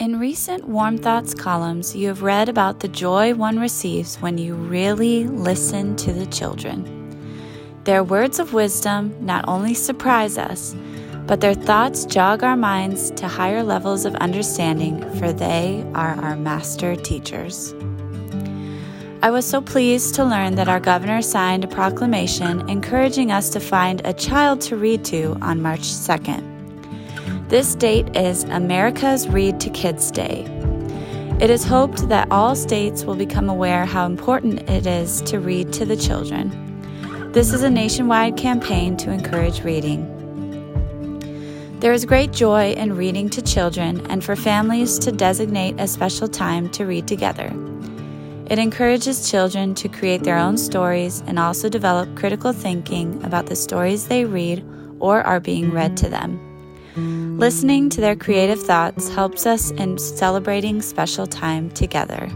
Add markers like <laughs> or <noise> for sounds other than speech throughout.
In recent Warm Thoughts columns, you have read about the joy one receives when you really listen to the children. Their words of wisdom not only surprise us, but their thoughts jog our minds to higher levels of understanding, for they are our master teachers. I was so pleased to learn that our governor signed a proclamation encouraging us to find a child to read to on March 2nd. This date is America's Read to Kids Day. It is hoped that all states will become aware how important it is to read to the children. This is a nationwide campaign to encourage reading. There is great joy in reading to children and for families to designate a special time to read together. It encourages children to create their own stories and also develop critical thinking about the stories they read or are being read to them. Listening to their creative thoughts helps us in celebrating special time together.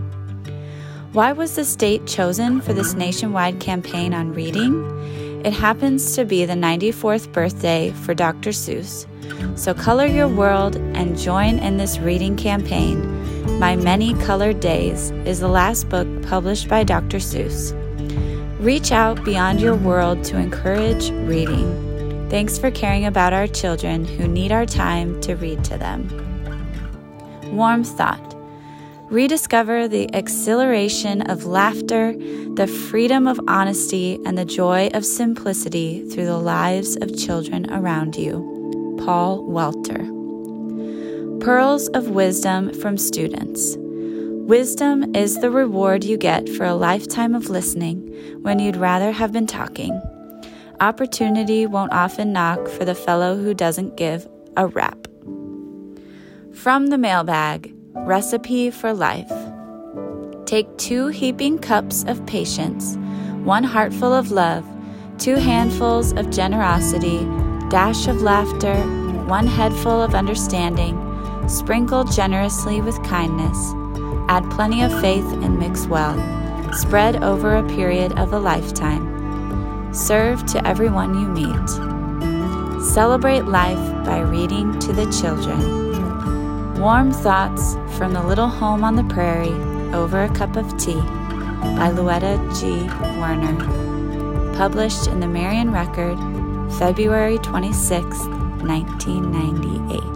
Why was the state chosen for this nationwide campaign on reading? It happens to be the 94th birthday for Dr. Seuss. So color your world and join in this reading campaign. My Many Colored Days is the last book published by Dr. Seuss. Reach out beyond your world to encourage reading. Thanks for caring about our children who need our time to read to them. Warm thought. Rediscover the exhilaration of laughter, the freedom of honesty, and the joy of simplicity through the lives of children around you. Paul Welter. Pearls of Wisdom from Students. Wisdom is the reward you get for a lifetime of listening when you'd rather have been talking. Opportunity won't often knock for the fellow who doesn't give a rap. From the mailbag Recipe for Life. Take two heaping cups of patience, one heartful of love, two handfuls of generosity, dash of laughter, one headful of understanding, sprinkle generously with kindness, add plenty of faith and mix well, spread over a period of a lifetime Serve to everyone you meet. Celebrate life by reading to the children. Warm Thoughts from the Little Home on the Prairie Over a Cup of Tea by Louetta G. Werner. Published in the Marion Record, February 26, 1998.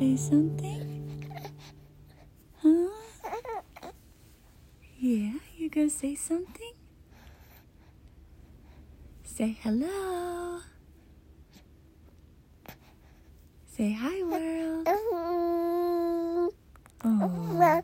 say something? You gonna say something? Say hello. Say hi, world. <laughs> Oh.